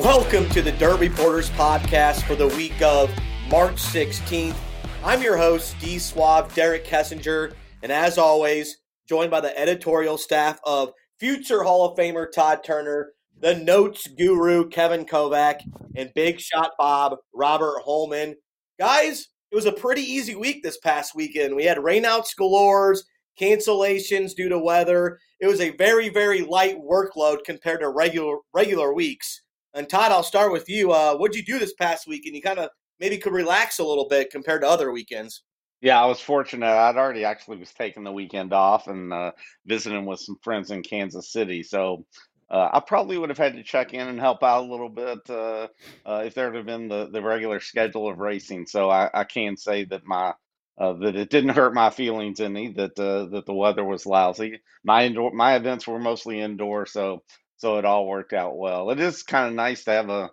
Welcome to the Dirt Reporters podcast for the week of March 16th. I'm your host, D Swab, Derek Kessinger, and as always, joined by the editorial staff of future Hall of Famer Todd Turner, the notes guru Kevin Kovac, and Big Shot Bob Robert Holman. Guys, it was a pretty easy week this past weekend. We had rainouts galores, cancellations due to weather. It was a very, very light workload compared to regular regular weeks. And Todd, I'll start with you. Uh, what'd you do this past week? And you kind of maybe could relax a little bit compared to other weekends. Yeah, I was fortunate. I'd already actually was taking the weekend off and uh, visiting with some friends in Kansas City. So uh, I probably would have had to check in and help out a little bit uh, uh, if there had been the, the regular schedule of racing. So I, I can say that my uh, that it didn't hurt my feelings any that uh, that the weather was lousy. My indoor my events were mostly indoor, so so it all worked out well. It is kind of nice to have a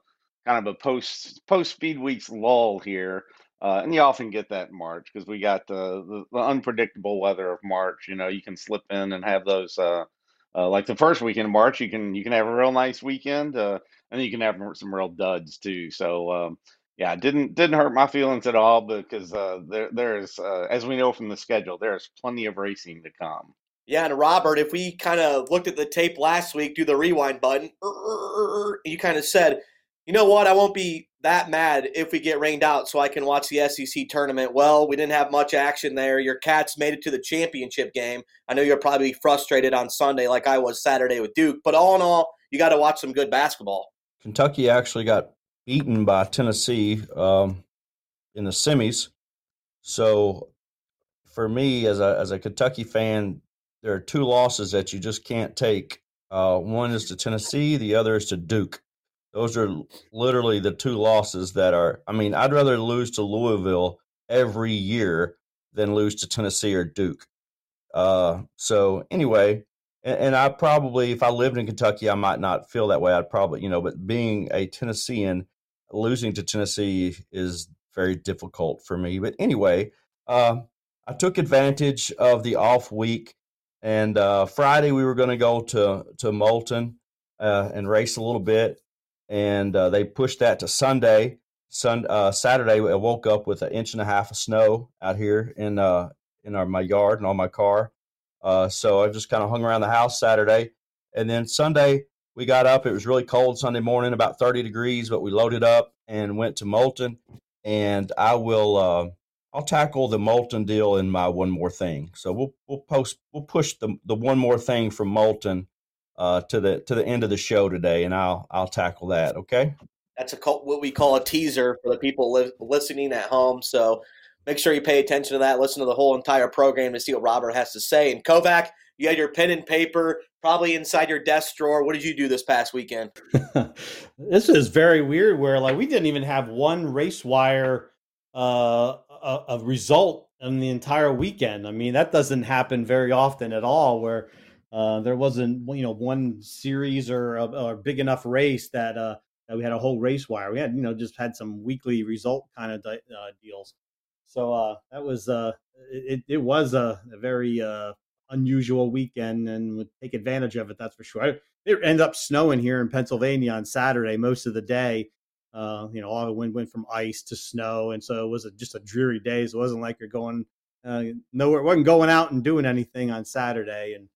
kind of a post post speed weeks lull here. Uh, and you often get that in March because we got the, the, the unpredictable weather of March. You know, you can slip in and have those uh, uh, like the first weekend of March, you can you can have a real nice weekend, uh, and you can have some real duds too. So um, yeah, didn't didn't hurt my feelings at all because uh, there there's uh, as we know from the schedule, there's plenty of racing to come. Yeah, and Robert, if we kind of looked at the tape last week, do the rewind button, you kind of said, you know what, I won't be that mad if we get rained out so I can watch the SEC tournament. Well, we didn't have much action there. Your Cats made it to the championship game. I know you're probably frustrated on Sunday like I was Saturday with Duke, but all in all, you got to watch some good basketball. Kentucky actually got beaten by Tennessee um, in the semis. So for me, as a, as a Kentucky fan, there are two losses that you just can't take. Uh, one is to Tennessee, the other is to Duke. Those are literally the two losses that are. I mean, I'd rather lose to Louisville every year than lose to Tennessee or Duke. Uh, so anyway, and, and, I probably, if I lived in Kentucky, I might not feel that way. I'd probably, you know, but being a Tennessean, losing to Tennessee is very difficult for me. But anyway, uh, I took advantage of the off week, and uh, Friday we were going to go to to Moulton uh, and race a little bit and uh, they pushed that to Sunday. Sun uh, Saturday, I woke up with an inch and a half of snow out here in uh, in our my yard and on my car. Uh, so I just kind of hung around the house Saturday, and then Sunday we got up. It was really cold Sunday morning, about 30 degrees, but we loaded up and went to Moulton. And I will I'll tackle the Moulton deal in my one more thing. So we'll we'll post we'll push the the one more thing from Moulton uh, to the to the end of the show today, and I'll I'll tackle that. Okay. That's a what we call a teaser for the people li- listening at home. So make sure you pay attention to that. Listen to the whole entire program to see what Robert has to say. And Kovac, you had your pen and paper probably inside your desk drawer. What did you do this past weekend? this is very weird. Where like we didn't even have one race wire uh, a, a result in the entire weekend. I mean that doesn't happen very often at all. Where uh, there wasn't you know one series or a, big enough race that uh, that we had a whole race wire. We had you know just had some weekly result kind of uh, deals. So uh, that was uh, it. It was a, a very uh, unusual weekend, and would take advantage of it. That's for sure. I, it ended up snowing here in Pennsylvania on Saturday most of the day. Uh, you know, all the wind went from ice to snow, and so it was a, just a dreary day. So it wasn't like you're going uh, nowhere. wasn't going out and doing anything on Saturday, and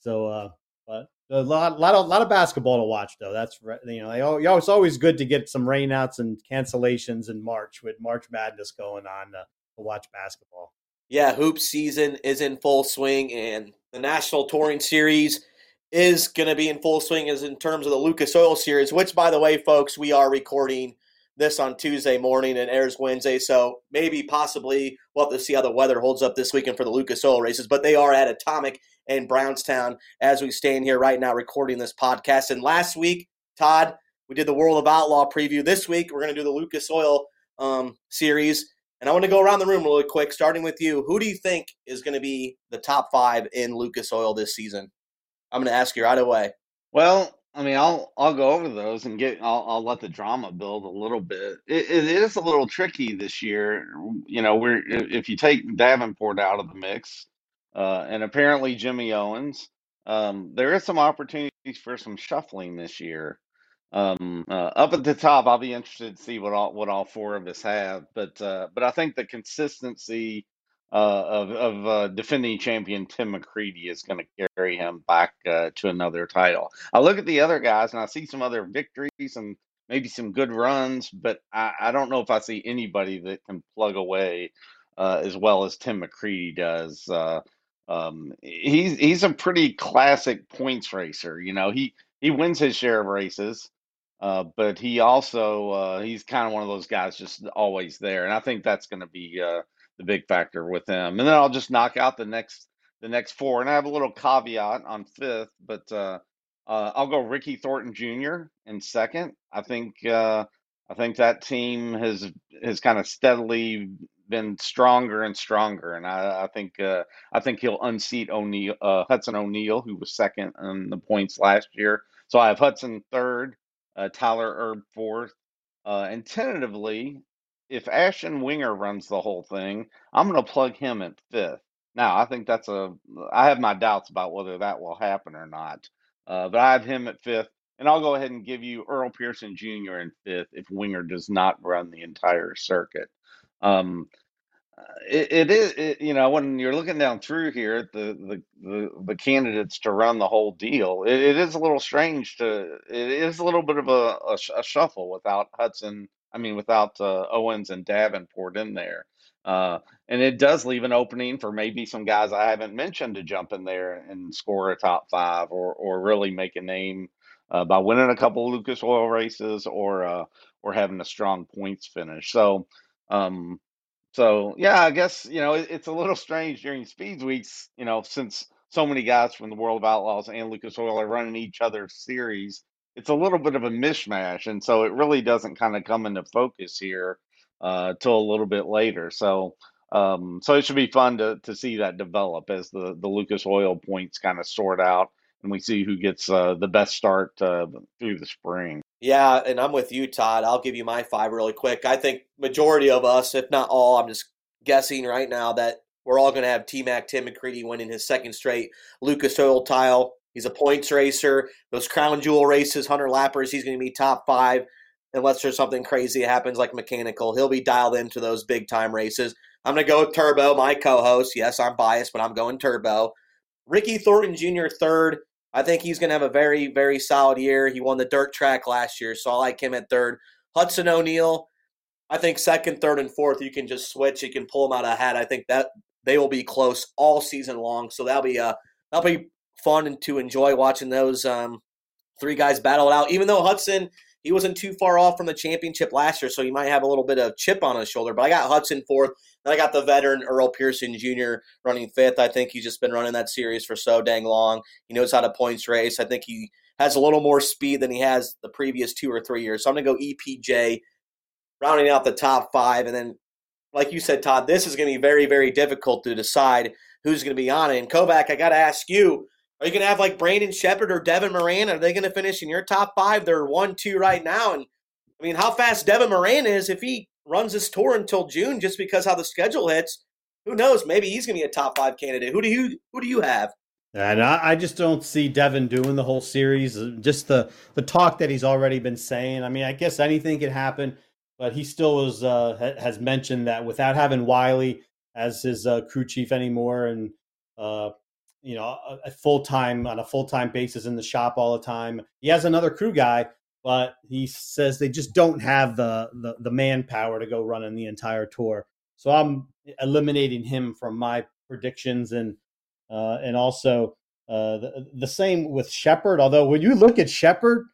so, uh, but a lot, lot of, lot of basketball to watch, though. That's you know, they, it's always good to get some rainouts and cancellations in March with March Madness going on to, to watch basketball. Yeah, hoop season is in full swing, and the National Touring Series is going to be in full swing as in terms of the Lucas Oil Series, which, by the way, folks, we are recording this on Tuesday morning and airs Wednesday. So maybe, possibly, we'll have to see how the weather holds up this weekend for the Lucas Oil races. But they are at Atomic in Brownstown as we stand here right now recording this podcast. And last week, Todd, we did the World of Outlaw preview. This week, we're going to do the Lucas Oil um, series. And I want to go around the room really quick, starting with you. Who do you think is going to be the top five in Lucas Oil this season? I'm going to ask you right away. Well, I mean, I'll I'll go over those and get I'll I'll let the drama build a little bit. It, it is a little tricky this year. You know, we're if you take Davenport out of the mix, uh, and apparently Jimmy Owens, um, there is some opportunities for some shuffling this year. Um, uh, up at the top, I'll be interested to see what all what all four of us have, but uh, but I think the consistency uh, of of uh, defending champion Tim McCreadie is going to carry him back uh, to another title. I look at the other guys and I see some other victories and maybe some good runs, but I, I don't know if I see anybody that can plug away uh, as well as Tim McCreadie does. Uh, um, he's he's a pretty classic points racer. You know, he he wins his share of races. Uh, but he also uh, he's kind of one of those guys just always there, and I think that's going to be uh, the big factor with him. And then I'll just knock out the next the next four, and I have a little caveat on fifth, but uh, uh, I'll go Ricky Thornton Jr. in second. I think uh, I think that team has has kind of steadily been stronger and stronger, and I, I think I think he'll unseat O'Neal Hudson O'Neill, who was second in the points last year. So I have Hudson third uh, Tyler Erb fourth. Uh, and tentatively, if Ashton Winger runs the whole thing, I'm going to plug him at fifth. Now, I think that's a. I have my doubts about whether that will happen or not, uh, but I have him at fifth, and I'll go ahead and give you Earl Pearson Jr. in fifth if Winger does not run the entire circuit. Um, it, it is, it, you know, when you're looking down through here at the, the, the, the candidates to run the whole deal, it, it is a little strange to, it is a little bit of a, a, a shuffle without Hudson, I mean, without uh, Owens and Davenport in there. Uh, and it does leave an opening for maybe some guys I haven't mentioned to jump in there and score a top five or, or really make a name uh, by winning a couple Lucas Oil races or, uh, or having a strong points finish. So, um, so yeah, I guess you know it, it's a little strange during speeds weeks, you know, since so many guys from the World of Outlaws and Lucas Oil are running each other's series. It's a little bit of a mishmash, and so it really doesn't kind of come into focus here uh, till a little bit later. So um, so it should be fun to to see that develop as the the Lucas Oil points kind of sort out, and we see who gets uh, the best start uh, through the spring. Yeah, and I'm with you, Todd. I'll give you my five really quick. I think majority of us, if not all, I'm just guessing right now that we're all going to have T Mac Tim McCreadie winning his second straight Lucas Oil tile. He's a points racer. Those crown jewel races, hunter lappers, he's going to be top five unless there's something crazy happens like mechanical. He'll be dialed into those big time races. I'm going to go with Turbo, my co host. Yes, I'm biased, but I'm going Turbo. Ricky Thornton Jr., third. I think he's going to have a very, very solid year. He won the dirt track last year, so I like him at third. Hudson O'Neill, I think second, third, and fourth, you can just switch. You can pull them out of hat. I think that they will be close all season long. So that'll be a that'll be fun and to enjoy watching those um, three guys battle it out. Even though Hudson he wasn't too far off from the championship last year, so he might have a little bit of chip on his shoulder. But I got Hudson fourth. Then I got the veteran Earl Pearson Jr. running fifth. I think he's just been running that series for so dang long. He knows how to points race. I think he has a little more speed than he has the previous two or three years. So I'm going to go EPJ, rounding out the top five. And then, like you said, Todd, this is going to be very, very difficult to decide who's going to be on it. And Kovac, I got to ask you are you going to have like Brandon Shepard or Devin Moran? Are they going to finish in your top five? They're one, two right now. And I mean, how fast Devin Moran is if he runs this tour until June just because how the schedule hits, who knows? Maybe he's going to be a top five candidate. Who do you who do you have? And I, I, just don't see Devin doing the whole series. Just the the talk that he's already been saying. I mean, I guess anything can happen, but he still was uh, has mentioned that without having Wiley as his uh, crew chief anymore, and uh, you know, a, a full time on a full time basis in the shop all the time. He has another crew guy, but he says they just don't have the the, the manpower to go running the entire tour. So I'm eliminating him from my predictions and uh, and also uh, the, the same with Shepard. Although when you look at Shepard,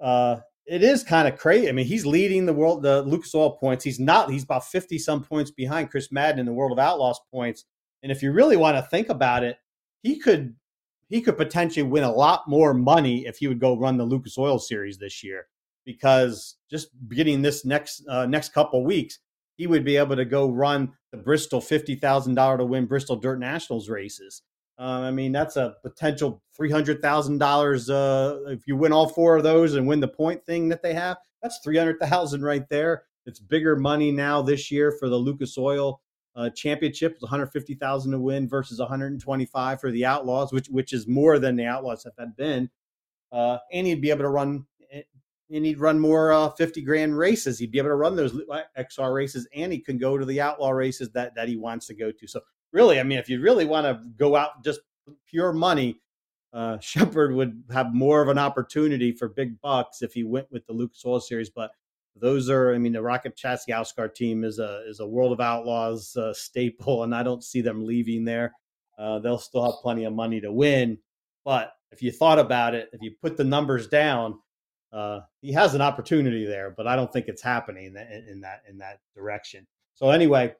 uh, it is kind of crazy. I mean, he's leading the world the Lucas Oil points. He's not. He's about fifty some points behind Chris Madden in the World of Outlaws points. And if you really want to think about it, he could he could potentially win a lot more money if he would go run the Lucas Oil Series this year because just beginning this next uh, next couple weeks, he would be able to go run the Bristol fifty thousand dollar to win Bristol Dirt Nationals races. Um, I mean, that's a potential three hundred thousand uh, dollars if you win all four of those and win the point thing that they have. That's three hundred thousand right there. It's bigger money now this year for the Lucas Oil uh, championship is 150,000 to win versus 125 for the Outlaws, which which is more than the Outlaws have had been. Uh, and he'd be able to run and he'd run more uh, 50 grand races. He'd be able to run those XR races and he can go to the outlaw races that, that he wants to go to. So, really, I mean, if you really want to go out just pure money, uh, Shepard would have more of an opportunity for big bucks if he went with the Lucas Oil Series. But those are, I mean, the Chassis Husqvarna team is a is a World of Outlaws uh, staple, and I don't see them leaving there. Uh, they'll still have plenty of money to win. But if you thought about it, if you put the numbers down, uh, he has an opportunity there, but I don't think it's happening in, in that in that direction. So anyway,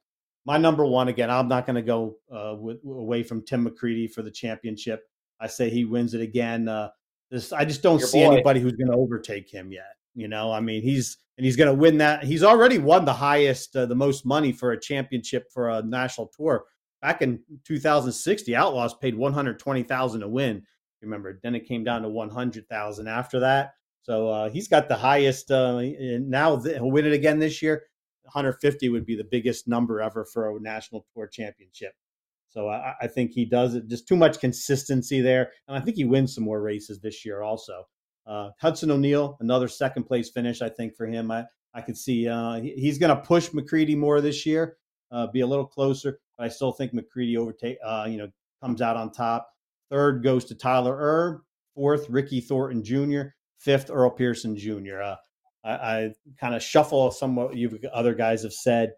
my number one again. I'm not going to go uh, with, away from Tim McCreadie for the championship. I say he wins it again. Uh, this, I just don't Your see boy. anybody who's going to overtake him yet. You know, I mean, he's and he's going to win that. He's already won the highest, uh, the most money for a championship for a national tour. Back in 2006, the Outlaws paid 120,000 to win. Remember, then it came down to 100,000 after that. So uh, he's got the highest. Uh, now he'll win it again this year. 150 would be the biggest number ever for a national tour championship. So I, I, think he does it. Just too much consistency there, and I think he wins some more races this year also. Uh, Hudson O'Neill, another second place finish, I think for him. I I could see uh, he, he's going to push McCreadie more this year, uh, be a little closer, but I still think McCreadie overtake uh, you know comes out on top. Third goes to Tyler Erb. Fourth, Ricky Thornton Jr. Fifth, Earl Pearson Jr. Uh, I, I kind of shuffle some what you other guys have said.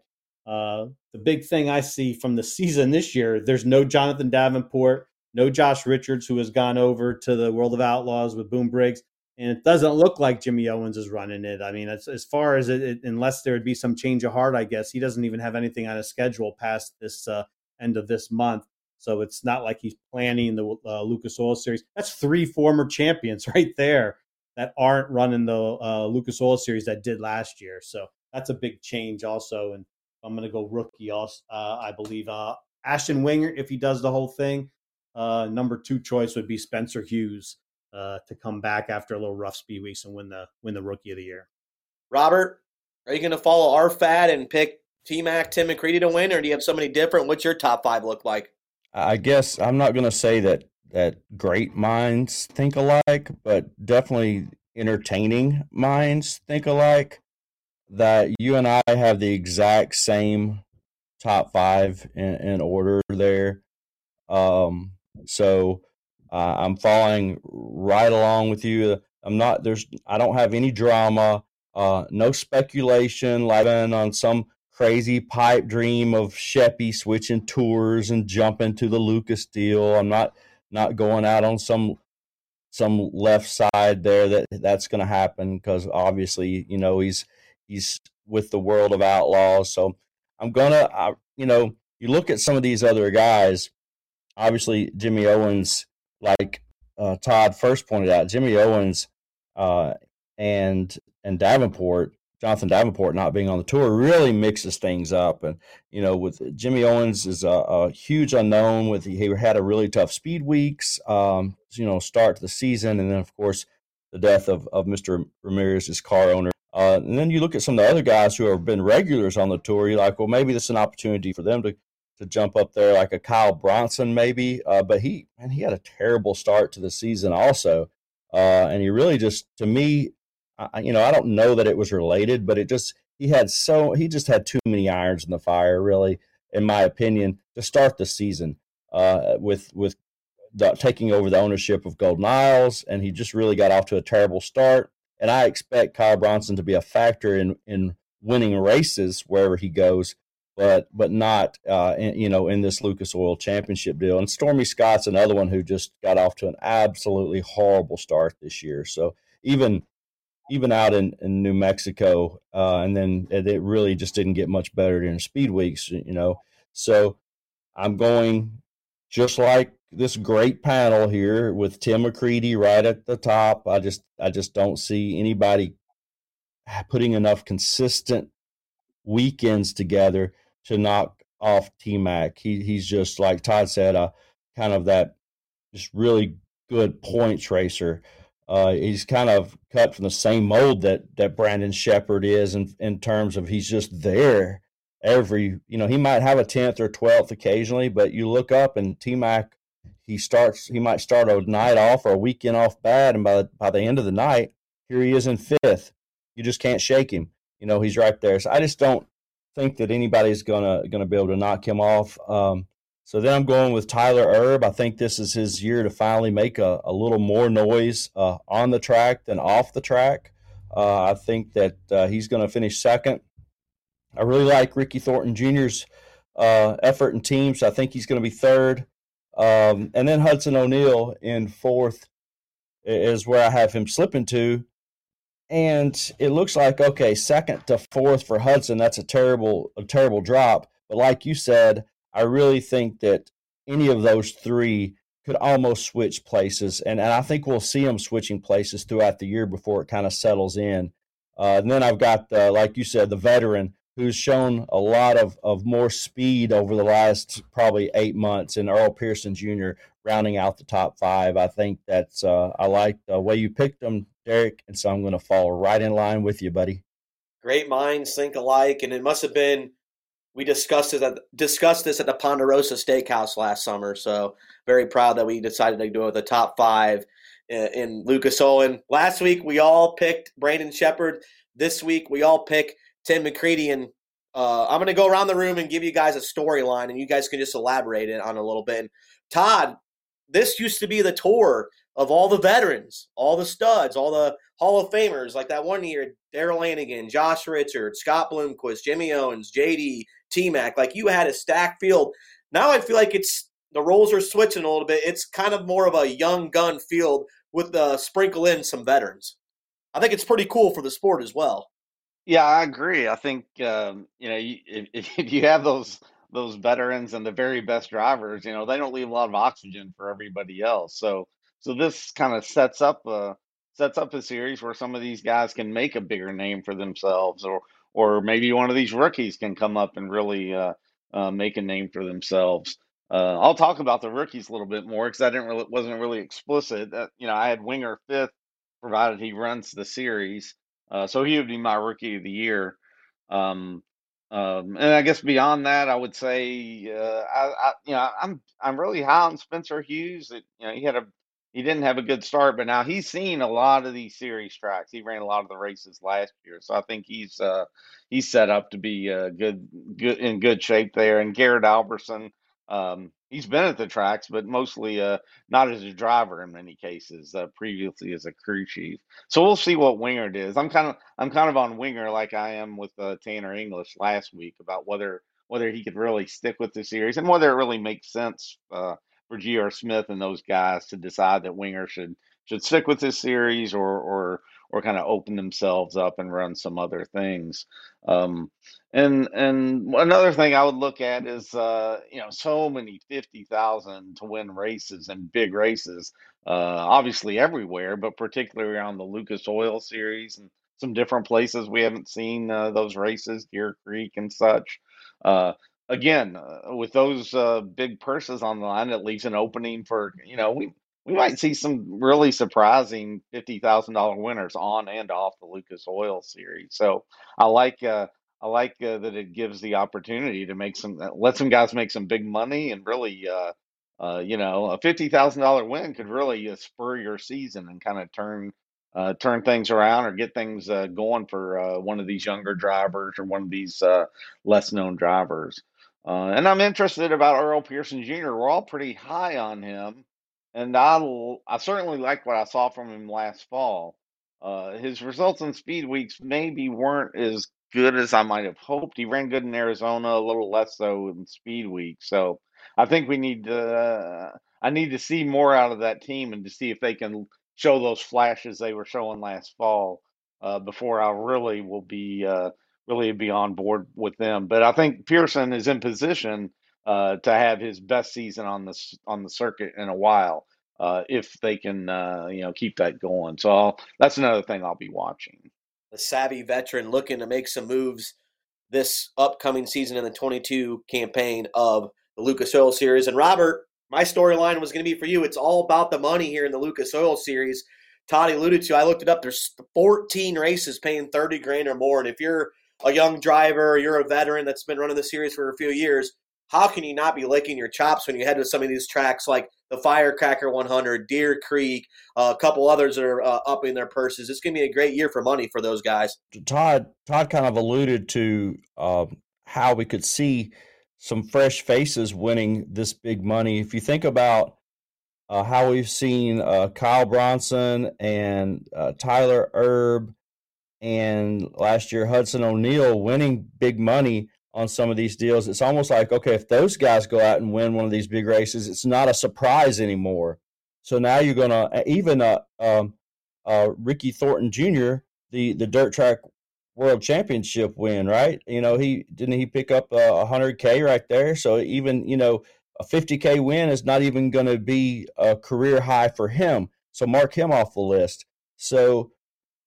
Uh, the big thing I see from the season this year, there's no Jonathan Davenport, no Josh Richards, who has gone over to the World of Outlaws with Boom Briggs, and it doesn't look like Jimmy Owens is running it. I mean, as, as far as it, it, unless there would be some change of heart, I guess he doesn't even have anything on his schedule past this uh, end of this month. So it's not like he's planning the uh, Lucas Oil Series. That's three former champions right there that aren't running the uh, Lucas Oil Series that did last year. So that's a big change also. And I'm going to go rookie also. Uh, I believe uh, Ashton Winger, if he does the whole thing. Uh, number two choice would be Spencer Hughes uh, to come back after a little rough speed weeks and win the win the rookie of the year. Robert, are you going to follow our fad and pick T Mac, Tim McCreadie to win, or do you have somebody different? What's your top five look like? I guess I'm not going to say that that great minds think alike, but definitely entertaining minds think alike. That you and I have the exact same top five in, in order there. Um, so uh, I'm following right along with you. I'm not there's I don't have any drama, uh, no speculation, like on some crazy pipe dream of Sheppy switching tours and jumping to the Lucas deal. I'm not not going out on some some left side there that that's going to happen because obviously you know he's he's with the world of outlaws. So I'm gonna I, you know you look at some of these other guys. Obviously Jimmy Owens, like uh, Todd first pointed out, Jimmy Owens uh, and and Davenport Jonathan Davenport not being on the tour really mixes things up. And, you know, with Jimmy Owens is a, a huge unknown with, he had a really tough speed weeks, um, you know, start to the season. And then of course the death of, of Mr. Ramirez, his car owner. Uh, and then you look at some of the other guys who have been regulars on the tour. You're like, well, maybe this is an opportunity for them to, to jump up there like a Kyle Bronson, maybe. Uh, but he, man, he had a terrible start to the season also. Uh, and he really just, to me, I, you know, I don't know that it was related, but it just he had so he just had too many irons in the fire, really, in my opinion, to start the season uh, with with the, taking over the ownership of Golden Isles, and he just really got off to a terrible start. And I expect Kyle Bronson to be a factor in in winning races wherever he goes, but but not uh, in, you know in this Lucas Oil Championship deal. And Stormy Scott's another one who just got off to an absolutely horrible start this year. So even even out in, in New Mexico, uh, and then it really just didn't get much better during speed weeks, you know. So I'm going just like this great panel here with Tim McCreadie right at the top. I just I just don't see anybody putting enough consistent weekends together to knock off T Mac. He he's just like Todd said, uh, kind of that just really good points racer. Uh, he's kind of cut from the same mold that that Brandon Shepard is in in terms of he's just there every you know he might have a tenth or twelfth occasionally, but you look up and T Mac he starts he might start a night off or a weekend off bad, and by the, by the end of the night here he is in fifth. You just can't shake him. You know, he's right there. So I just don't think that anybody's gonna gonna be able to knock him off. Um, so then I'm going with Tyler Erb. I think this is his year to finally make a, a little more noise uh, on the track than off the track. Uh, I think that uh, he's going to finish second. I really like Ricky Thornton Jr.'s uh, effort and team, so I think he's going to be third. Um, and then Hudson O'Neill in fourth is where I have him slipping to. And it looks like okay, second to fourth for Hudson. That's a terrible, a terrible drop. But like you said, I really think that any of those three could almost switch places, and, and I think we'll see them switching places throughout the year before it kind of settles in. Uh, and then I've got, uh, like you said, the veteran who's shown a lot of, of more speed over the last probably eight months, and Earl Pearson Jr. rounding out the top five. I think that's uh, I like the way you picked them, Derek, and so I'm going to fall right in line with you, buddy. Great minds think alike, and it must have been we discussed it at, discussed this at the Ponderosa Steakhouse last summer. So very proud that we decided to go the top five in, in Lucas Oil. Last week we all picked Brandon Shepard. This week we all pick Tim McCreadie And uh, I'm going to go around the room and give you guys a storyline, and you guys can just elaborate it on a little bit. And Todd, this used to be the tour of all the veterans, all the studs, all the Hall of Famers. Like that one year, Darrell Lanigan, Josh Richard, Scott Bloomquist, Jimmy Owens, JD, T Mac. Like you had a stacked field. Now I feel like it's the roles are switching a little bit. It's kind of more of a young gun field with the sprinkle in some veterans. I think it's pretty cool for the sport as well. Yeah, I agree. I think um, you know if, if you have those those veterans and the very best drivers, you know they don't leave a lot of oxygen for everybody else. So so this kind of sets up a sets up a series where some of these guys can make a bigger name for themselves, or or maybe one of these rookies can come up and really uh, uh, make a name for themselves. Uh, I'll talk about the rookies a little bit more because I didn't really wasn't really explicit. you know, I had Winger fifth, provided he runs the series, uh, so he would be my rookie of the year. Um, um, and I guess beyond that, I would say, uh, I, I, you know, I'm I'm really high on Spencer Hughes. It, you know, he had a he didn't have a good start, but now he's seen a lot of these series tracks. He ran a lot of the races last year, so I think he's uh, he's set up to be uh, good, good in good shape there. And Garrett Alberson, um, he's been at the tracks, but mostly uh, not as a driver in many cases. Uh, previously as a crew chief, so we'll see what Winger does. I'm kind of I'm kind of on Winger like I am with uh, Tanner English last week about whether whether he could really stick with the series and whether it really makes sense uh, for G.R. Smith and those guys to decide that Winger should should stick with this series or or or kind of open themselves up and run some other things. Um, and and another thing I would look at is uh, you know so many fifty thousand to win races and big races, uh, obviously everywhere, but particularly around the Lucas Oil Series and some different places we haven't seen uh, those races, Deer Creek and such. Uh, again, uh, with those uh, big purses on the line, it leaves an opening for you know we we might see some really surprising fifty thousand dollar winners on and off the Lucas Oil Series. So I like uh, I like uh, that it gives the opportunity to make some uh, let some guys make some big money and really. Uh, uh, you know, a fifty thousand dollar win could really uh, spur your season and kind of turn uh, turn things around or get things uh, going for uh, one of these younger drivers or one of these uh, less known drivers. Uh, and I'm interested about Earl Pearson Jr. We're all pretty high on him, and I I certainly like what I saw from him last fall. Uh, his results in speed weeks maybe weren't as good as I might have hoped. He ran good in Arizona, a little less so in speed weeks. So I think we need to. Uh, I need to see more out of that team and to see if they can show those flashes they were showing last fall uh, before I really will be uh, really be on board with them. But I think Pearson is in position uh, to have his best season on the on the circuit in a while uh, if they can uh, you know keep that going. So I'll, that's another thing I'll be watching. The savvy veteran looking to make some moves this upcoming season in the 22 campaign of the Lucas Oil Series. And Robert, my storyline was going to be for you. It's all about the money here in the Lucas Oil Series. Todd alluded to. I looked it up. There's 14 races paying 30 grand or more, and if you're a young driver, you're a veteran that's been running the series for a few years, how can you not be licking your chops when you head to some of these tracks like the Firecracker 100, Deer Creek, uh, a couple others that are uh, upping their purses. It's going to be a great year for money for those guys. Todd Todd kind of alluded to um, how we could see some fresh faces winning this big money. If you think about uh, how we've seen uh, Kyle Bronson and uh, Tyler Erb and last year Hudson O'Neill winning big money on some of these deals, it's almost like, okay, if those guys go out and win one of these big races, it's not a surprise anymore. So now you're going to, even uh, um, uh, Ricky Thornton Jr., the, the dirt track world championship win, right? You know, he didn't he pick up a hundred K right there. So even, you know, a 50K win is not even going to be a career high for him. So mark him off the list. So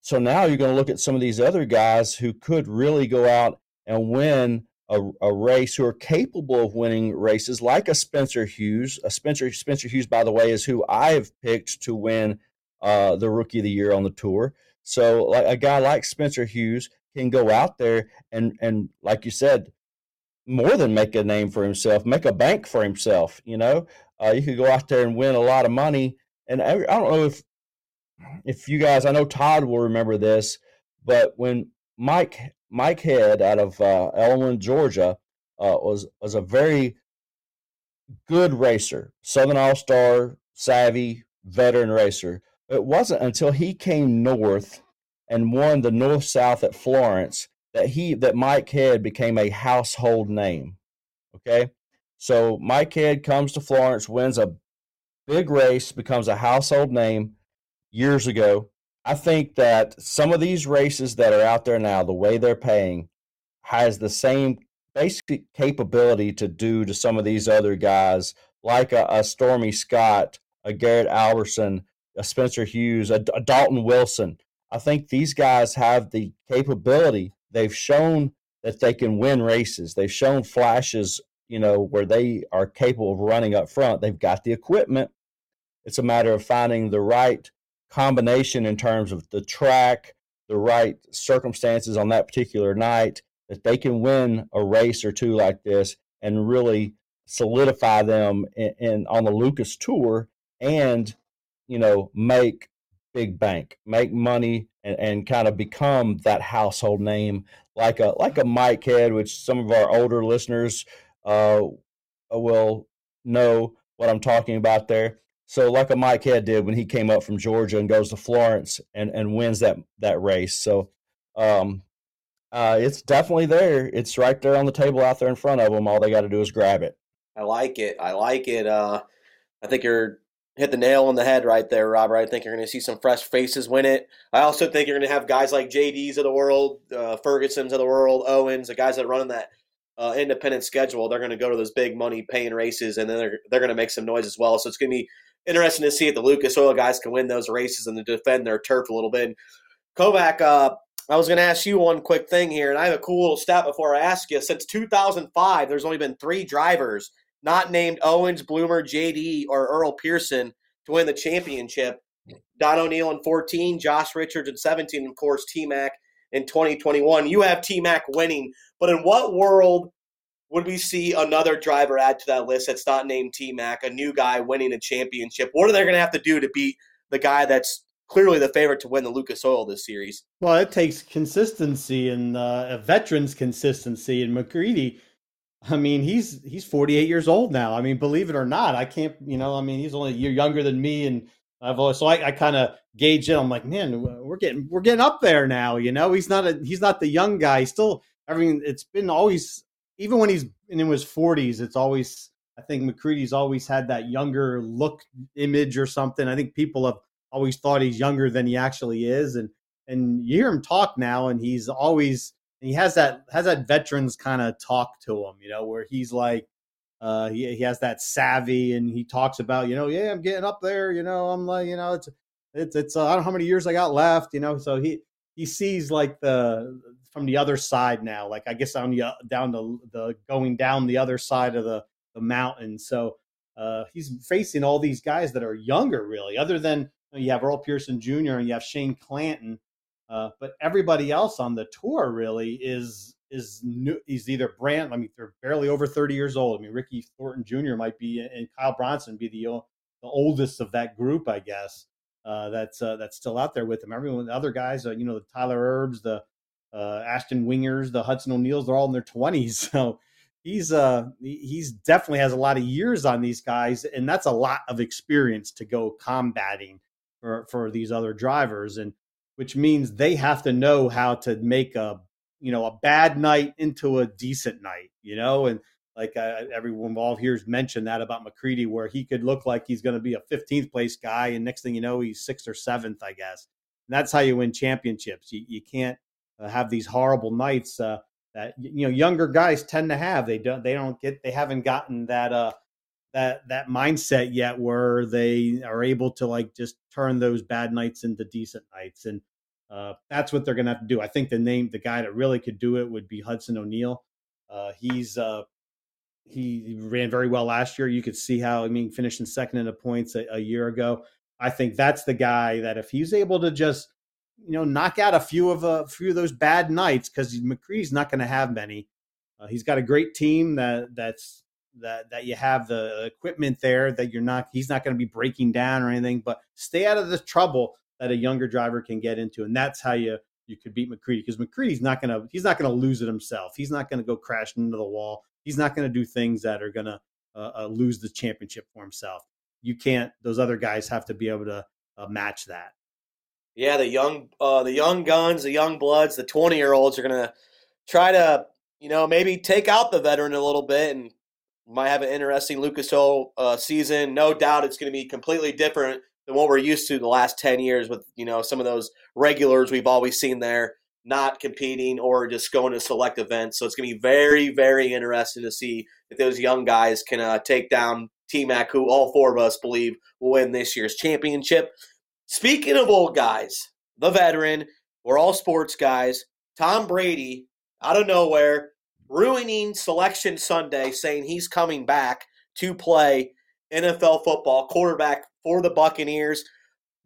so now you're going to look at some of these other guys who could really go out and win a, a, race who are capable of winning races like a Spencer Hughes. A Spencer Spencer Hughes, by the way, is who I have picked to win uh, the Rookie of the Year on the tour. So like a guy like Spencer Hughes can go out there and and like you said, more than make a name for himself, make a bank for himself. You know, uh, you could go out there and win a lot of money. And I, I don't know if if you guys, I know Todd will remember this, but when Mike Mike Head out of uh, Elmwood, Georgia, uh, was was a very good racer, Southern All Star, savvy veteran racer. It wasn't until he came north and won the North South at Florence that he that Mike Head became a household name. Okay, so Mike Head comes to Florence, wins a big race, becomes a household name years ago. I think that some of these races that are out there now, the way they're paying, has the same basic capability to do to some of these other guys, like a, a Stormy Scott, a Garrett Alberson, a Spencer Hughes, a, a Dalton Wilson. I think these guys have the capability. They've shown that they can win races. They've shown flashes, you know, where they are capable of running up front. They've got the equipment. It's a matter of finding the right combination in terms of the track, the right circumstances on that particular night, that they can win a race or two like this and really solidify them in, in on the Lucas tour and you know make big bank, make money and, and kind of become that household name like a like a Mike Head, which some of our older listeners uh, will know what I'm talking about there. So like a Mike Head did when he came up from Georgia and goes to Florence and, and wins that that race. So um, uh, it's definitely there. It's right there on the table out there in front of them. All they got to do is grab it. I like it. I like it. Uh, I think you're hit the nail on the head right there, Robert. I think you're going to see some fresh faces win it. I also think you're going to have guys like JDs of the world, uh, Ferguson's of the world, Owens, the guys that are running that uh, independent schedule. They're going to go to those big money paying races, and then they're they're going to make some noise as well. So it's going to be interesting to see if the Lucas Oil guys can win those races and defend their turf a little bit. Kovac, uh, I was going to ask you one quick thing here, and I have a cool little stat before I ask you. Since 2005, there's only been three drivers not named Owens, Bloomer, JD, or Earl Pearson to win the championship. Don O'Neal in 14, Josh Richards in 17, and of course T Mac in 2021. You have T Mac winning, but in what world would we see another driver add to that list that's not named T Mac, a new guy winning a championship? What are they going to have to do to beat the guy that's clearly the favorite to win the Lucas Oil this series? Well, it takes consistency and uh, a veteran's consistency. And McCreadie, I mean, he's he's 48 years old now. I mean, believe it or not, I can't, you know, I mean, he's only a year younger than me, and I've always so I, I kind of gauge it. I'm like, man, we're getting we're getting up there now. You know, he's not a he's not the young guy. He's still. I mean, it's been always even when he's in his 40s, it's always I think McCreadie's always had that younger look image or something. I think people have always thought he's younger than he actually is, and and you hear him talk now, and he's always he has that has that veterans kind of talk to him, you know, where he's like. Uh, he, he has that savvy and he talks about, you know, yeah, I'm getting up there, you know, I'm like, you know, it's, it's, it's, uh, I don't know how many years I got left, you know, so he, he sees like the from the other side now. Like I guess on the uh, down the the going down the other side of the the mountain. So uh, he's facing all these guys that are younger, really. Other than you, know, you have Earl Pearson Jr. and you have Shane Clanton, uh, but everybody else on the tour really is is new. He's either brand. I mean, they're barely over thirty years old. I mean, Ricky Thornton Jr. might be, and Kyle Bronson be the the oldest of that group, I guess. Uh, that's uh, that's still out there with him. Everyone, the other guys, uh, you know, the Tyler Erbs, the uh, Ashton Wingers, the Hudson O'Neills, they're all in their twenties. So he's uh he's definitely has a lot of years on these guys, and that's a lot of experience to go combating for for these other drivers, and which means they have to know how to make a you know a bad night into a decent night, you know, and like uh, everyone involved here's mentioned that about McCreadie, where he could look like he's going to be a 15th place guy, and next thing you know, he's sixth or seventh, I guess. And that's how you win championships. You, you can't have these horrible nights uh, that you know younger guys tend to have. They don't they don't get they haven't gotten that uh that that mindset yet where they are able to like just turn those bad nights into decent nights and uh, that's what they're to have to do. I think the name, the guy that really could do it would be Hudson O'Neill. Uh, he's uh, he ran very well last year. You could see how I mean, finishing second in the points a, a, year ago. I think that's the guy that if he's able to just you know knock out a few of a few of those bad nights because McCreadie's not going to have many. Uh, he's got a great team that that's that that you have the equipment there that you're not he's not going to be breaking down or anything. But stay out of the trouble that a younger driver can get into, and that's how you you could beat McCreadie because McCreadie's not gonna he's not gonna lose it himself. He's not gonna go crashing into the wall he's not going to do things that are going to uh, uh, lose the championship for himself. You can't; those other guys have to be able to uh, match that. Yeah, the young, uh, the young guns, the young bloods, the twenty-year-olds are going to try to, you know, maybe take out the veteran a little bit, and might have an interesting Lucas Oil uh, season. No doubt, it's going to be completely different than what we're used to the last ten years with you know some of those regulars we've always seen there not competing or just going to select events. So it's going to be very, very interesting to see if those young guys can uh, take down T Mac, who all four of us believe will win this year's championship. Speaking of old guys, the veteran, we're all sports guys. Tom Brady, out of nowhere, ruining Selection Sunday, saying he's coming back to play NFL football, quarterback for the Buccaneers.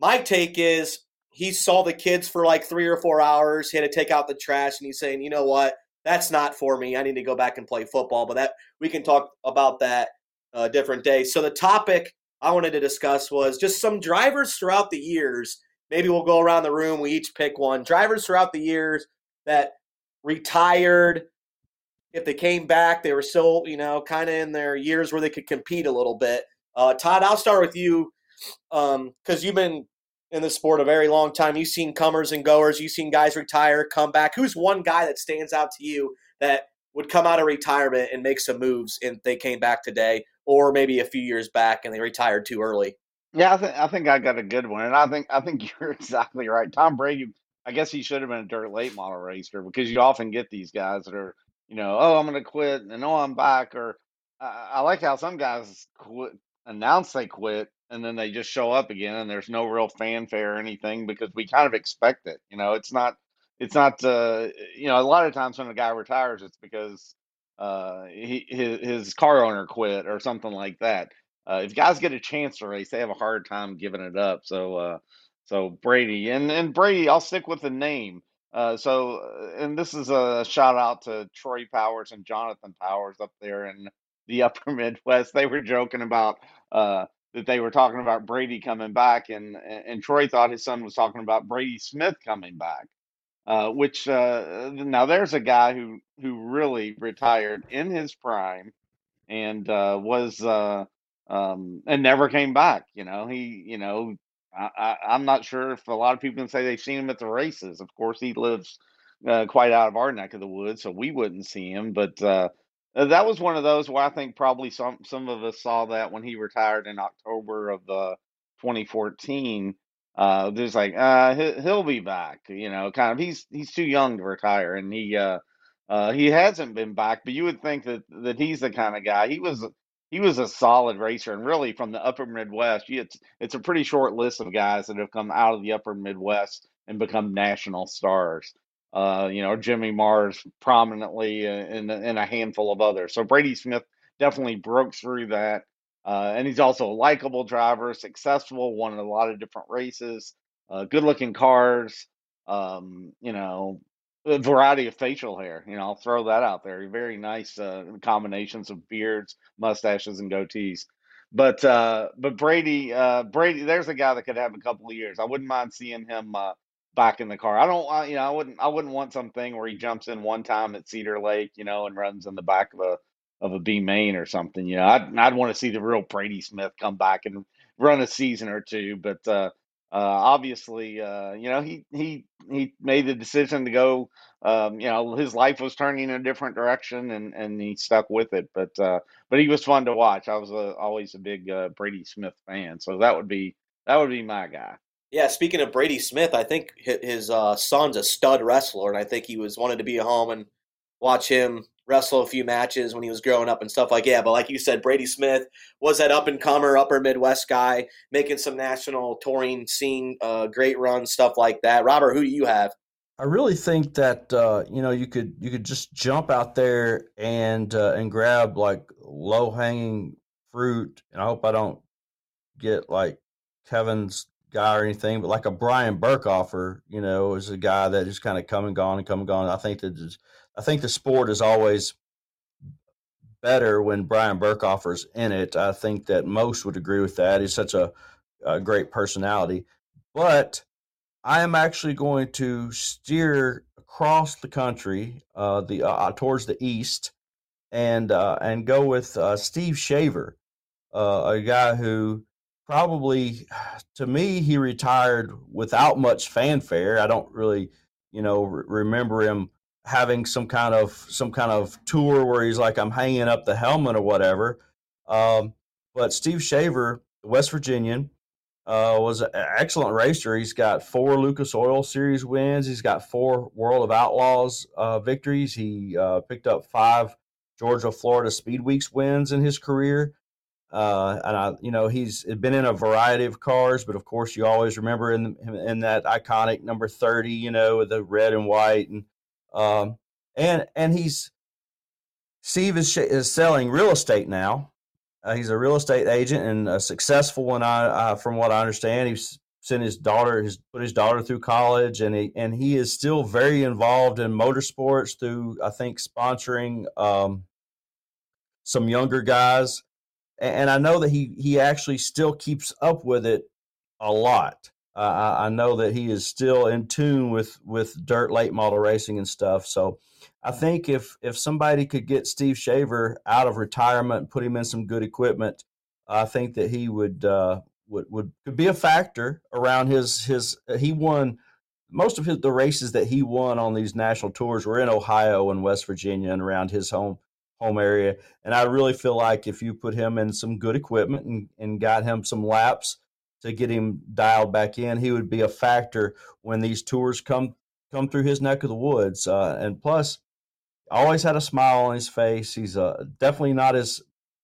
My take is he saw the kids for like three or four hours. He had to take out the trash, and he's saying, "You know what? That's not for me. I need to go back and play football." But that we can talk about that a different day. So the topic I wanted to discuss was just some drivers throughout the years. Maybe we'll go around the room. We each pick one. Drivers throughout the years that retired. If they came back, they were still, you know, kind of in their years where they could compete a little bit. Uh, Todd, I'll start with you because um, you've been in the sport a very long time. You've seen comers and goers. You've seen guys retire, come back. Who's one guy that stands out to you that would come out of retirement and make some moves and they came back today, or maybe a few years back and they retired too early? Yeah, I think I think I got a good one, and I think I think you're exactly right. Tom Brady, I guess he should have been a dirt late model racer because you often get these guys that are, you know, oh, I'm going to quit, and oh, I'm back, or I, I like how some guys quit, announce they quit, and then they just show up again and there's no real fanfare or anything because we kind of expect it you know it's not it's not uh you know a lot of times when a guy retires it's because uh he his, his car owner quit or something like that. Uh if guys get a chance to race they have a hard time giving it up. So uh so brady and and brady i'll stick with the name. Uh so uh, and this is a shout out to troy powers and jonathan powers up there in the upper midwest. They were joking about uh that they were talking about Brady coming back, and and Troy thought his son was talking about Brady Smith coming back. Uh, which uh, now there's a guy who who really retired in his prime and uh, was uh, um, and never came back. You know, he you know I, am not sure if a lot of people can say they've seen him at the races. Of course, he lives uh, quite out of our neck of the woods, so we wouldn't see him. But uh, that was one of those where I think probably some some of us saw that when he retired in October of the uh, 2014. Uh, there's like uh, he, he'll be back, you know, kind of. He's he's too young to retire, and he uh, uh, he hasn't been back. But you would think that that he's the kind of guy. He was he was a solid racer, and really from the Upper Midwest, it's it's a pretty short list of guys that have come out of the Upper Midwest and become national stars uh, you know, Jimmy Mars prominently, and, and a handful of others. So Brady Smith definitely broke through that. Uh, and he's also a likable driver, successful, won a lot of different races, uh, good looking cars, um, you know, a variety of facial hair. You know, I'll throw that out there. Very nice uh, combinations of beards, mustaches, and goatees. but uh, but Brady, uh, Brady, there's a guy that could have a couple of years. I wouldn't mind seeing him uh, back in the car. I don't, uh, you know, I wouldn't, I wouldn't want something where he jumps in one time at Cedar Lake, you know, and runs in the back of a of a B main or something. You know, I'd I'd want to see the real Brady Smith come back and run a season or two. But uh, uh, obviously, uh, you know, he he he made the decision to go. Um, you know, his life was turning in a different direction, and and he stuck with it. But uh, but he was fun to watch. I was a, always a big uh, Brady Smith fan, so that would be that would be my guy. Yeah, speaking of Brady Smith, I think his uh, son's a stud wrestler, and I think he was wanted to be at home and watch him wrestle a few matches when he was growing up and stuff like yeah. But like you said, Brady Smith was that up and comer, upper Midwest guy, making some national touring scene, uh, great run, stuff like that. Robert, who do you have? I really think that uh, you know you could you could just jump out there and uh, and grab like low hanging fruit, and I hope I don't get like Kevin's guy or anything, but like a Brian Birkhofer, you know, is a guy that just kind of come and gone and come and gone. I think that I think the sport is always better when Brian Birkhofer's in it. I think that most would agree with that. He's such a, a great personality. But I am actually going to steer across the country, uh, the uh, towards the east, and uh, and go with uh, Steve Shaver, uh, a guy who probably, to me, he retired without much fanfare. I don't really, you know, re- remember him having some kind of some kind of tour where he's like I'm hanging up the helmet or whatever. Um, but Steve Shaver, West Virginian, uh, was an excellent racer. He's got four Lucas Oil Series wins. He's got four World of Outlaws uh, victories. He uh, picked up five Georgia Florida Speed Weeks wins in his career. Uh, and I, you know, he's been in a variety of cars, but of course, you always remember in in that iconic number thirty, you know, with the red and white and um, and and he's Steve is is selling real estate now. Uh, he's a real estate agent and a successful one. I, from what I understand, he's sent his daughter, his put his daughter through college, and he and he is still very involved in motorsports through I think sponsoring um, some younger guys. And, and I know that he he actually still keeps up with it a lot. Uh, I, know that he is still in tune with with dirt late model racing and stuff. So I think if if somebody could get Steve Shaver out of retirement and put him in some good equipment, I think that he would uh, would would could be a factor around his his. Uh, he won most of his, the races that he won on these national tours were in Ohio and West Virginia and around his home home area. And I really feel like if you put him in some good equipment and, and got him some laps to get him dialed back in. He would be a factor when these tours come come through his neck of the woods. Uh, and plus, always had a smile on his face. He's uh, definitely not as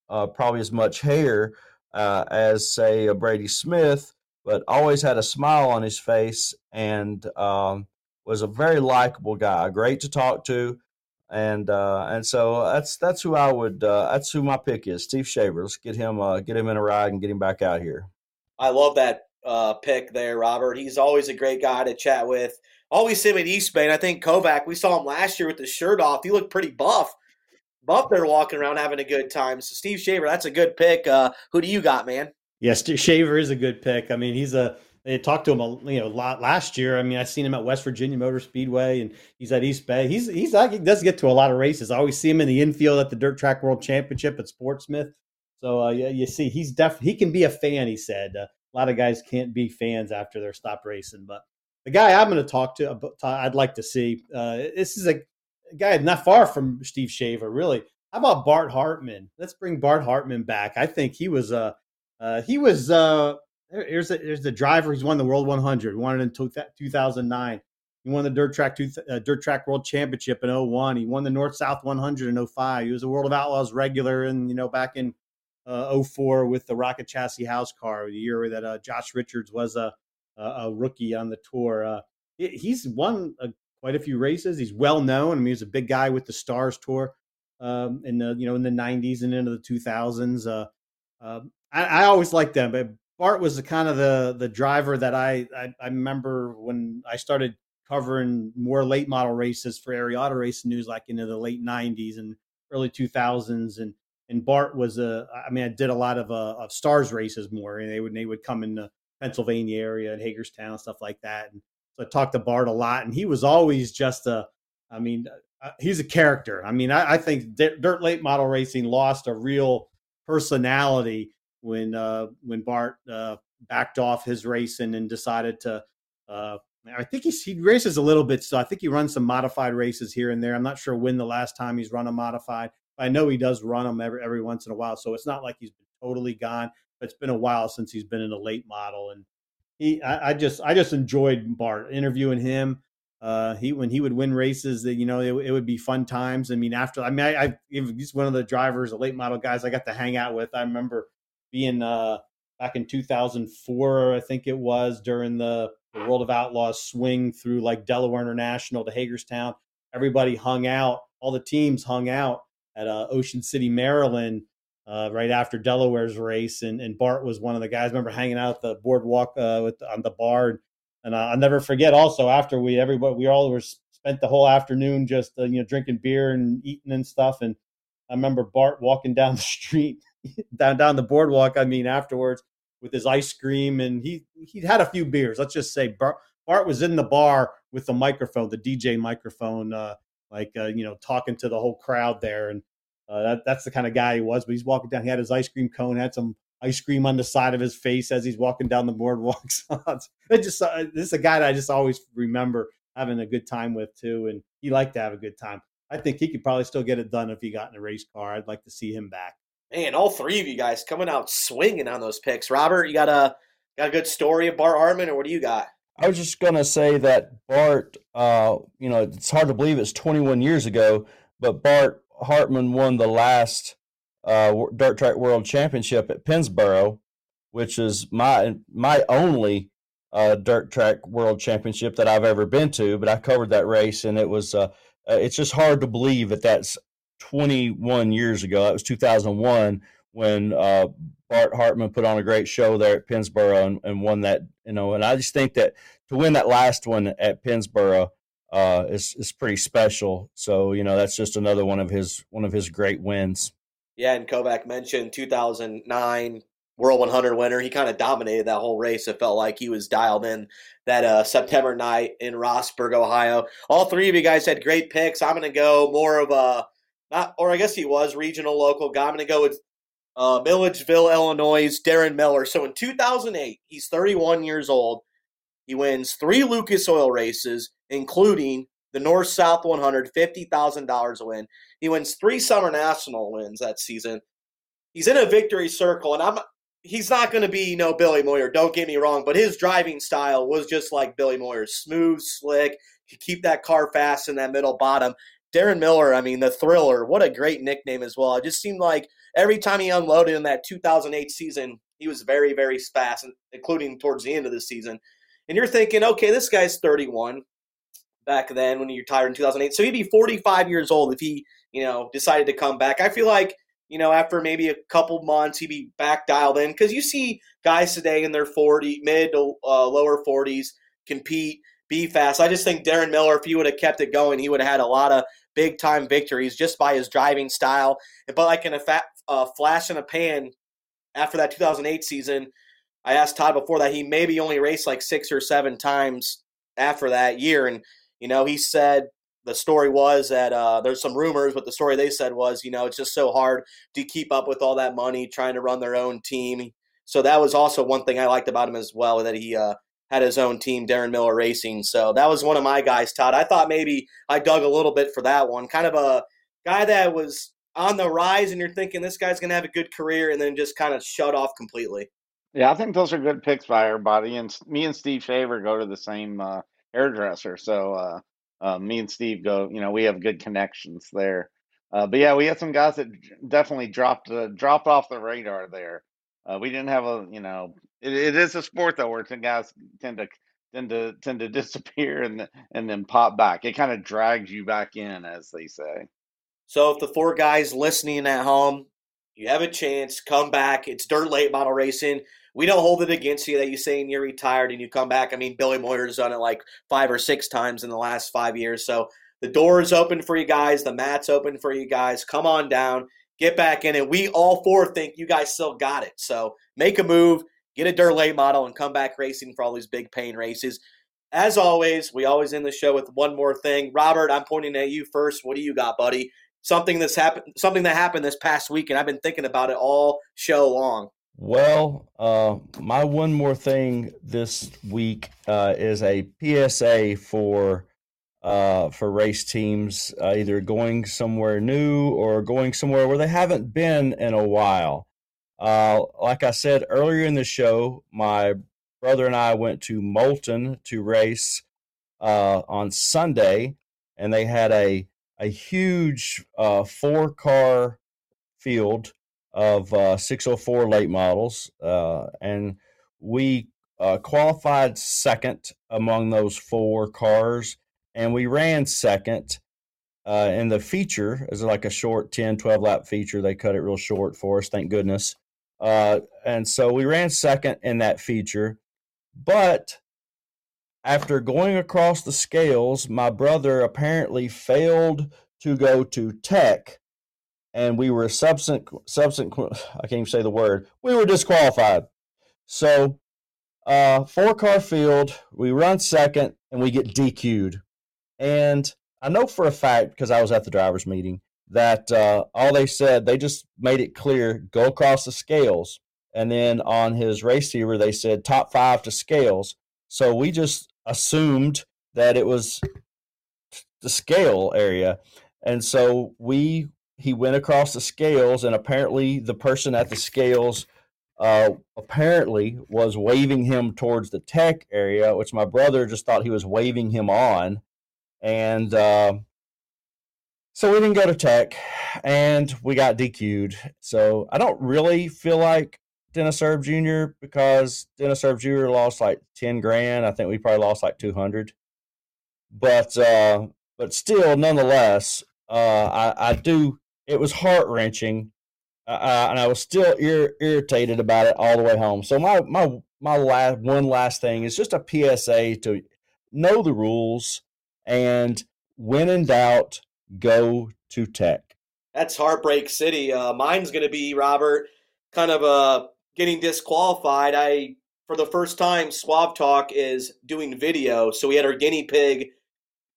uh, probably as much hair uh, as say a Brady Smith, but always had a smile on his face and um, was a very likable guy, great to talk to. And uh, and so that's that's who I would uh, that's who my pick is Steve Shaver. Let's get him get him in a ride and get him back out here. I love that uh, pick there, Robert. He's always a great guy to chat with. Always see him at East Bay. I think Kovac, we saw him last year with the shirt off. He looked pretty buff. Buff there walking around having a good time. So Steve Shaver, that's a good pick. Uh, who do you got, man? Yes, Shaver is a good pick. I mean, he's a they talked to him a you know a lot last year. I mean, I seen him at West Virginia Motor Speedway, and he's at East Bay. He's he's he does get to a lot of races. I always see him in the infield at the Dirt Track World Championship at Portsmouth. So uh, yeah, you see, he's def he can be a fan. He said uh, a lot of guys can't be fans after they're stopped racing. But the guy I'm going to talk to, I'd like to see. Uh, this is a guy not far from Steve Shaver, really. How about Bart Hartman? Let's bring Bart Hartman back. I think he was uh, uh he was uh here's the, here's the driver. He's won the World 100. Won it in 2009. He won the dirt track uh, dirt track world championship in 01. He won the North South 100 in 05. He was a World of Outlaws regular, and you know back in uh, 04 with the Rocket Chassis House car, the year that uh, Josh Richards was a, a, rookie on the tour. Uh, he's won quite a few races. He's well known. I mean, he's a big guy with the Stars Tour um, in the you know in the 90s and into the 2000s. Uh, um, I, I, always liked them, but Bart was the kind of the the driver that I, I, I remember when I started covering more late model races for Area Auto Racing News, like into the late 90s and early 2000s, and and Bart was a. I mean, I did a lot of uh, of stars races more, and they would they would come in the Pennsylvania area and Hagerstown stuff like that. And so I talked to Bart a lot, and he was always just a. I mean, uh, he's a character. I mean, I, I think dirt late model racing lost a real personality when uh, when Bart uh, backed off his racing and decided to. Uh, I think he's, he races a little bit, so I think he runs some modified races here and there. I'm not sure when the last time he's run a modified. I know he does run them every every once in a while, so it's not like he's been totally gone. But it's been a while since he's been in a late model, and he I, I just I just enjoyed Bart interviewing him. Uh, he when he would win races, that you know it, it, would be fun times. I mean, after I mean, I, I he's one of the drivers, the late model guys I got to hang out with. I remember being uh, back in 2004, I think it was during the, the World of Outlaws swing through like Delaware International to Hagerstown. Everybody hung out, all the teams hung out at uh, Ocean City, Maryland, uh, right after Delaware's race, and, and Bart was one of the guys. I remember hanging out the boardwalk uh, with on the bar, and I'll never forget. Also, after we everybody we all were spent the whole afternoon just uh, you know drinking beer and eating and stuff, and I remember Bart walking down the street, down down the boardwalk. I mean, afterwards with his ice cream, and he he had a few beers. Let's just say Bart, Bart was in the bar with the microphone, the DJ microphone, uh, like uh, you know talking to the whole crowd there and uh, that, that's the kind of guy he was but he's walking down he had his ice cream cone had some ice cream on the side of his face as he's walking down the boardwalk it just uh, this is a guy that i just always remember having a good time with too and he liked to have a good time. I think he could probably still get it done if he got in a race car. I'd like to see him back. Man all three of you guys coming out swinging on those picks. Robert you got a got a good story of bart hartman or what do you got I was just going to say that Bart, uh, you know, it's hard to believe it's 21 years ago, but Bart Hartman won the last uh, dirt track world championship at Pennsboro, which is my my only uh, dirt track world championship that I've ever been to. But I covered that race, and it was uh, uh it's just hard to believe that that's 21 years ago. That was 2001 when uh, Bart Hartman put on a great show there at Pennsboro and, and, won that. You know, and I just think that to win that last one at Pennsboro uh, is is pretty special. So you know, that's just another one of his one of his great wins. Yeah, and Kovac mentioned 2009 World 100 winner. He kind of dominated that whole race. It felt like he was dialed in that uh, September night in Rossburg, Ohio. All three of you guys had great picks. I'm going to go more of a or I guess he was regional local guy. I'm going to go with uh, Milledgeville, Illinois, Darren Miller. So in 2008, he's 31 years old. He wins three Lucas Oil races, including the North South 100, $50,000 a win. He wins three Summer National wins that season. He's in a victory circle, and I'm he's not going to be you know Billy Moyer. Don't get me wrong, but his driving style was just like Billy Moyer's, smooth, slick. Keep that car fast in that middle bottom. Darren Miller, I mean, the thriller, what a great nickname as well. It just seemed like every time he unloaded in that 2008 season, he was very, very fast, including towards the end of the season. And you're thinking, okay, this guy's 31 back then when he retired in 2008. So he'd be 45 years old if he, you know, decided to come back. I feel like, you know, after maybe a couple months, he'd be back dialed in because you see guys today in their 40, mid to uh, lower 40s compete, be fast. I just think Darren Miller, if he would have kept it going, he would have had a lot of big time victories just by his driving style. But like in a fat, uh, flash in a pan after that 2008 season, I asked Todd before that he maybe only raced like six or seven times after that year. And, you know, he said the story was that uh, there's some rumors, but the story they said was, you know, it's just so hard to keep up with all that money trying to run their own team. So that was also one thing I liked about him as well, that he uh, had his own team, Darren Miller Racing. So that was one of my guys, Todd. I thought maybe I dug a little bit for that one. Kind of a guy that was on the rise, and you're thinking this guy's going to have a good career, and then just kind of shut off completely. Yeah, I think those are good picks by everybody. And me and Steve Shaver go to the same uh, hairdresser, so uh, uh, me and Steve go. You know, we have good connections there. Uh, but yeah, we had some guys that definitely dropped uh, dropped off the radar there. Uh, we didn't have a, you know, it, it is a sport though, where some guys tend to tend to tend to disappear and and then pop back. It kind of drags you back in, as they say. So if the four guys listening at home, you have a chance, come back. It's dirt late model racing we don't hold it against you that you saying you're retired and you come back. I mean, Billy Moyer's done it like five or six times in the last five years. So the door is open for you guys. The mat's open for you guys. Come on down. get back in it. We all four think you guys still got it. So make a move, get a dirt late model, and come back racing for all these big pain races. As always, we always end the show with one more thing. Robert, I'm pointing at you first. What do you got, buddy? Something that's happened something that happened this past week, and I've been thinking about it all show long. Well, uh, my one more thing this week uh, is a PSA for uh, for race teams, uh, either going somewhere new or going somewhere where they haven't been in a while. Uh, like I said earlier in the show, my brother and I went to Moulton to race uh, on Sunday, and they had a a huge four car field of uh, 604 late models, uh, and we uh, qualified second among those four cars, and we ran second uh, in the feature. It's like a short 10, 12 lap feature. They cut it real short for us, thank goodness. Uh, and so we ran second in that feature, but after going across the scales, my brother apparently failed to go to tech and we were subsequent subsequent I can't even say the word. We were disqualified. So uh four car field, we run second and we get DQ'd. And I know for a fact because I was at the drivers meeting that uh, all they said they just made it clear go across the scales and then on his race receiver they said top 5 to scales. So we just assumed that it was the scale area. And so we he went across the scales, and apparently the person at the scales uh, apparently was waving him towards the tech area, which my brother just thought he was waving him on, and uh, so we didn't go to tech, and we got DQ'd. So I don't really feel like Dennis Erb Jr. because Dennis Erb Jr. lost like ten grand. I think we probably lost like two hundred, but uh, but still, nonetheless, uh, I, I do it was heart wrenching, uh, and I was still ir- irritated about it all the way home. So my my my last one last thing is just a PSA to know the rules and when in doubt, go to tech. That's heartbreak city. Uh, mine's going to be Robert, kind of uh, getting disqualified. I for the first time, Suave Talk is doing video, so we had our guinea pig,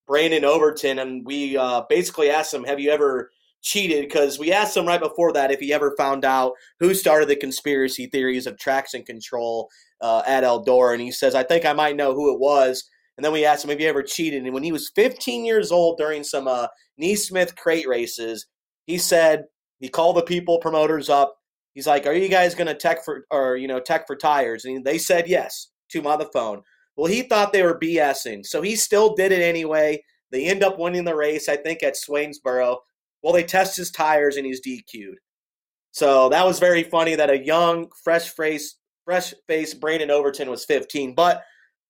Brandon Overton, and we uh, basically asked him, "Have you ever?" cheated because we asked him right before that if he ever found out who started the conspiracy theories of traction control uh, at Eldora, and he says, "I think I might know who it was." And then we asked him if he ever cheated, and when he was 15 years old during some uh, NeSmith crate races, he said he called the people promoters up. He's like, "Are you guys going to tech for or you know tech for tires?" And they said yes to him on the phone. Well, he thought they were BSing, so he still did it anyway. They end up winning the race, I think, at Swainsboro. Well, they test his tires and he's DQ'd. So that was very funny that a young, fresh face, fresh face Brandon Overton was 15. But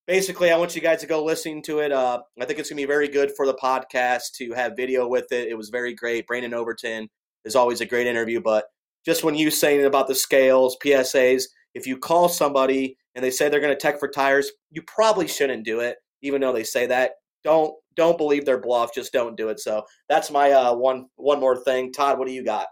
basically, I want you guys to go listening to it. Uh, I think it's gonna be very good for the podcast to have video with it. It was very great. Brandon Overton is always a great interview, but just when you saying about the scales, PSAs, if you call somebody and they say they're going to tech for tires, you probably shouldn't do it, even though they say that. Don't don't believe their bluff. Just don't do it. So that's my uh, one one more thing. Todd, what do you got?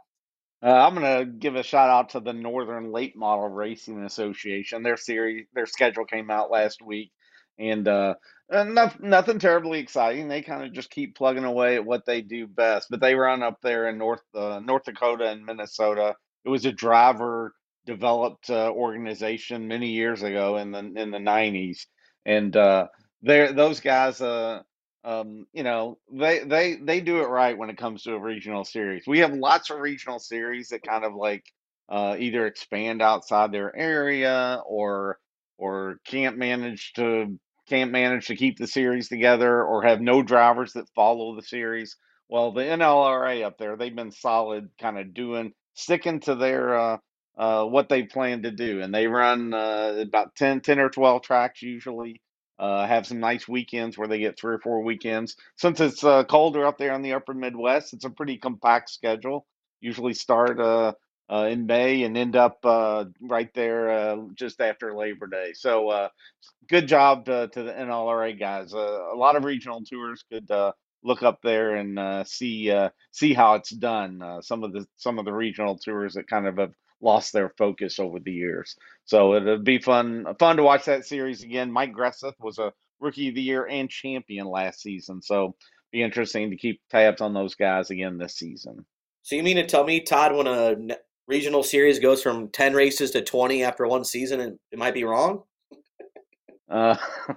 Uh, I'm gonna give a shout out to the Northern Late Model Racing Association. Their series, their schedule came out last week, and uh, nothing, nothing terribly exciting. They kind of just keep plugging away at what they do best. But they run up there in North uh, North Dakota and Minnesota. It was a driver developed uh, organization many years ago in the in the 90s, and uh, there those guys uh, um, you know, they they they do it right when it comes to a regional series. We have lots of regional series that kind of like uh, either expand outside their area or or can't manage to can't manage to keep the series together or have no drivers that follow the series. Well, the NLRA up there, they've been solid, kind of doing sticking to their uh, uh, what they plan to do, and they run uh, about 10, 10 or twelve tracks usually uh, have some nice weekends where they get three or four weekends. Since it's uh, colder up there in the upper Midwest, it's a pretty compact schedule. Usually start uh, uh in May and end up uh, right there uh, just after Labor Day. So good job to, to, the NLRA guys. a lot of regional tours could look up there and uh, see uh, see how it's done. Uh, some of the some of the regional tours that kind of have lost their focus over the years. So it'll be fun fun to watch that series again. Mike Gresseth was a rookie of the year and champion last season, so be interesting to keep tabs on those guys again this season. So you mean to tell me, Todd, when a regional series goes from ten races to twenty after one season, and it might be wrong? Uh,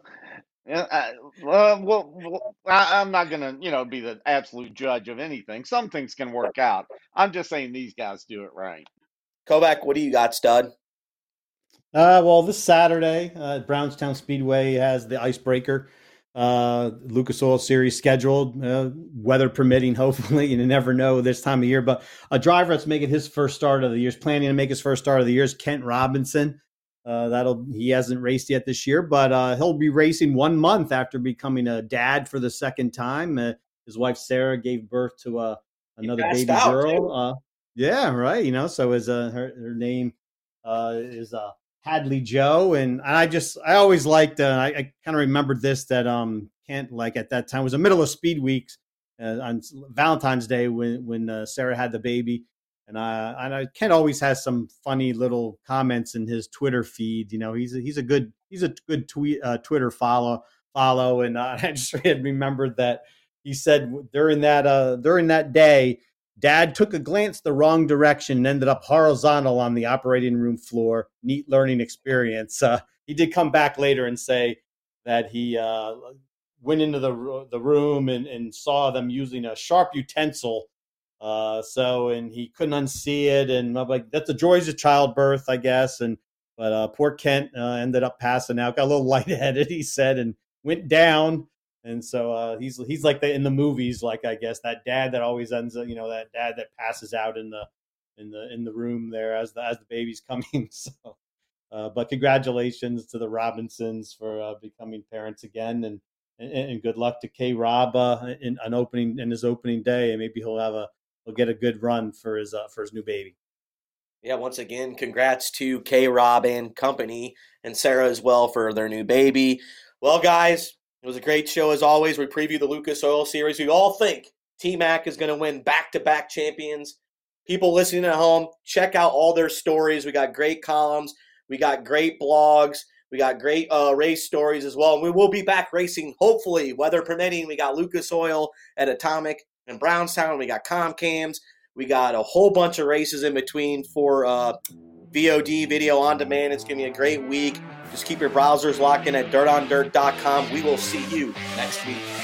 Yeah, I, well, well, well, I, I'm not gonna, you know, be the absolute judge of anything. Some things can work out. I'm just saying these guys do it right. Kovac, what do you got, stud? Uh, well, this Saturday, uh, Brownstown Speedway has the Icebreaker uh, Lucas Oil Series scheduled, uh, weather permitting. Hopefully, you never know this time of year. But a driver that's making his first start of the year, is planning to make his first start of the year, is Kent Robinson. Uh, that'll he hasn't raced yet this year, but uh, he'll be racing one month after becoming a dad for the second time. Uh, his wife Sarah gave birth to uh, another baby out, girl. Uh, yeah, right. You know, so is uh, her her name uh, is uh, Hadley Joe, and I just I always liked. Uh, I, I kind of remembered this that um Kent like at that time was the middle of Speed Weeks uh, on Valentine's Day when when uh, Sarah had the baby and I, I Ken always has some funny little comments in his Twitter feed. You know, he's a, he's a good he's a good tweet uh, Twitter follow follow, and uh, I just had remembered that he said during that uh, during that day, Dad took a glance the wrong direction and ended up horizontal on the operating room floor. Neat learning experience. Uh, he did come back later and say that he uh, went into the the room and, and saw them using a sharp utensil uh, so and he couldn't unsee it, and I'm like, that's the joys of childbirth, I guess. And but uh, poor Kent uh, ended up passing out, got a little lightheaded, he said, and went down. And so uh, he's he's like the in the movies, like I guess that dad that always ends up, you know, that dad that passes out in the in the in the room there as the as the baby's coming. So, uh, but congratulations to the Robinsons for uh, becoming parents again, and, and, and good luck to K Rob in an opening in his opening day, and maybe he'll have a will get a good run for his uh, for his new baby. Yeah, once again, congrats to K Rob and company and Sarah as well for their new baby. Well, guys, it was a great show as always. We preview the Lucas Oil Series. We all think T Mac is going to win back to back champions. People listening at home, check out all their stories. We got great columns, we got great blogs, we got great uh, race stories as well. And we will be back racing, hopefully, weather permitting. We got Lucas Oil at Atomic in Brownstown. We got Comp Cams. We got a whole bunch of races in between for uh, VOD, video on demand. It's going to be a great week. Just keep your browsers locked in at dirtondirt.com. We will see you next week.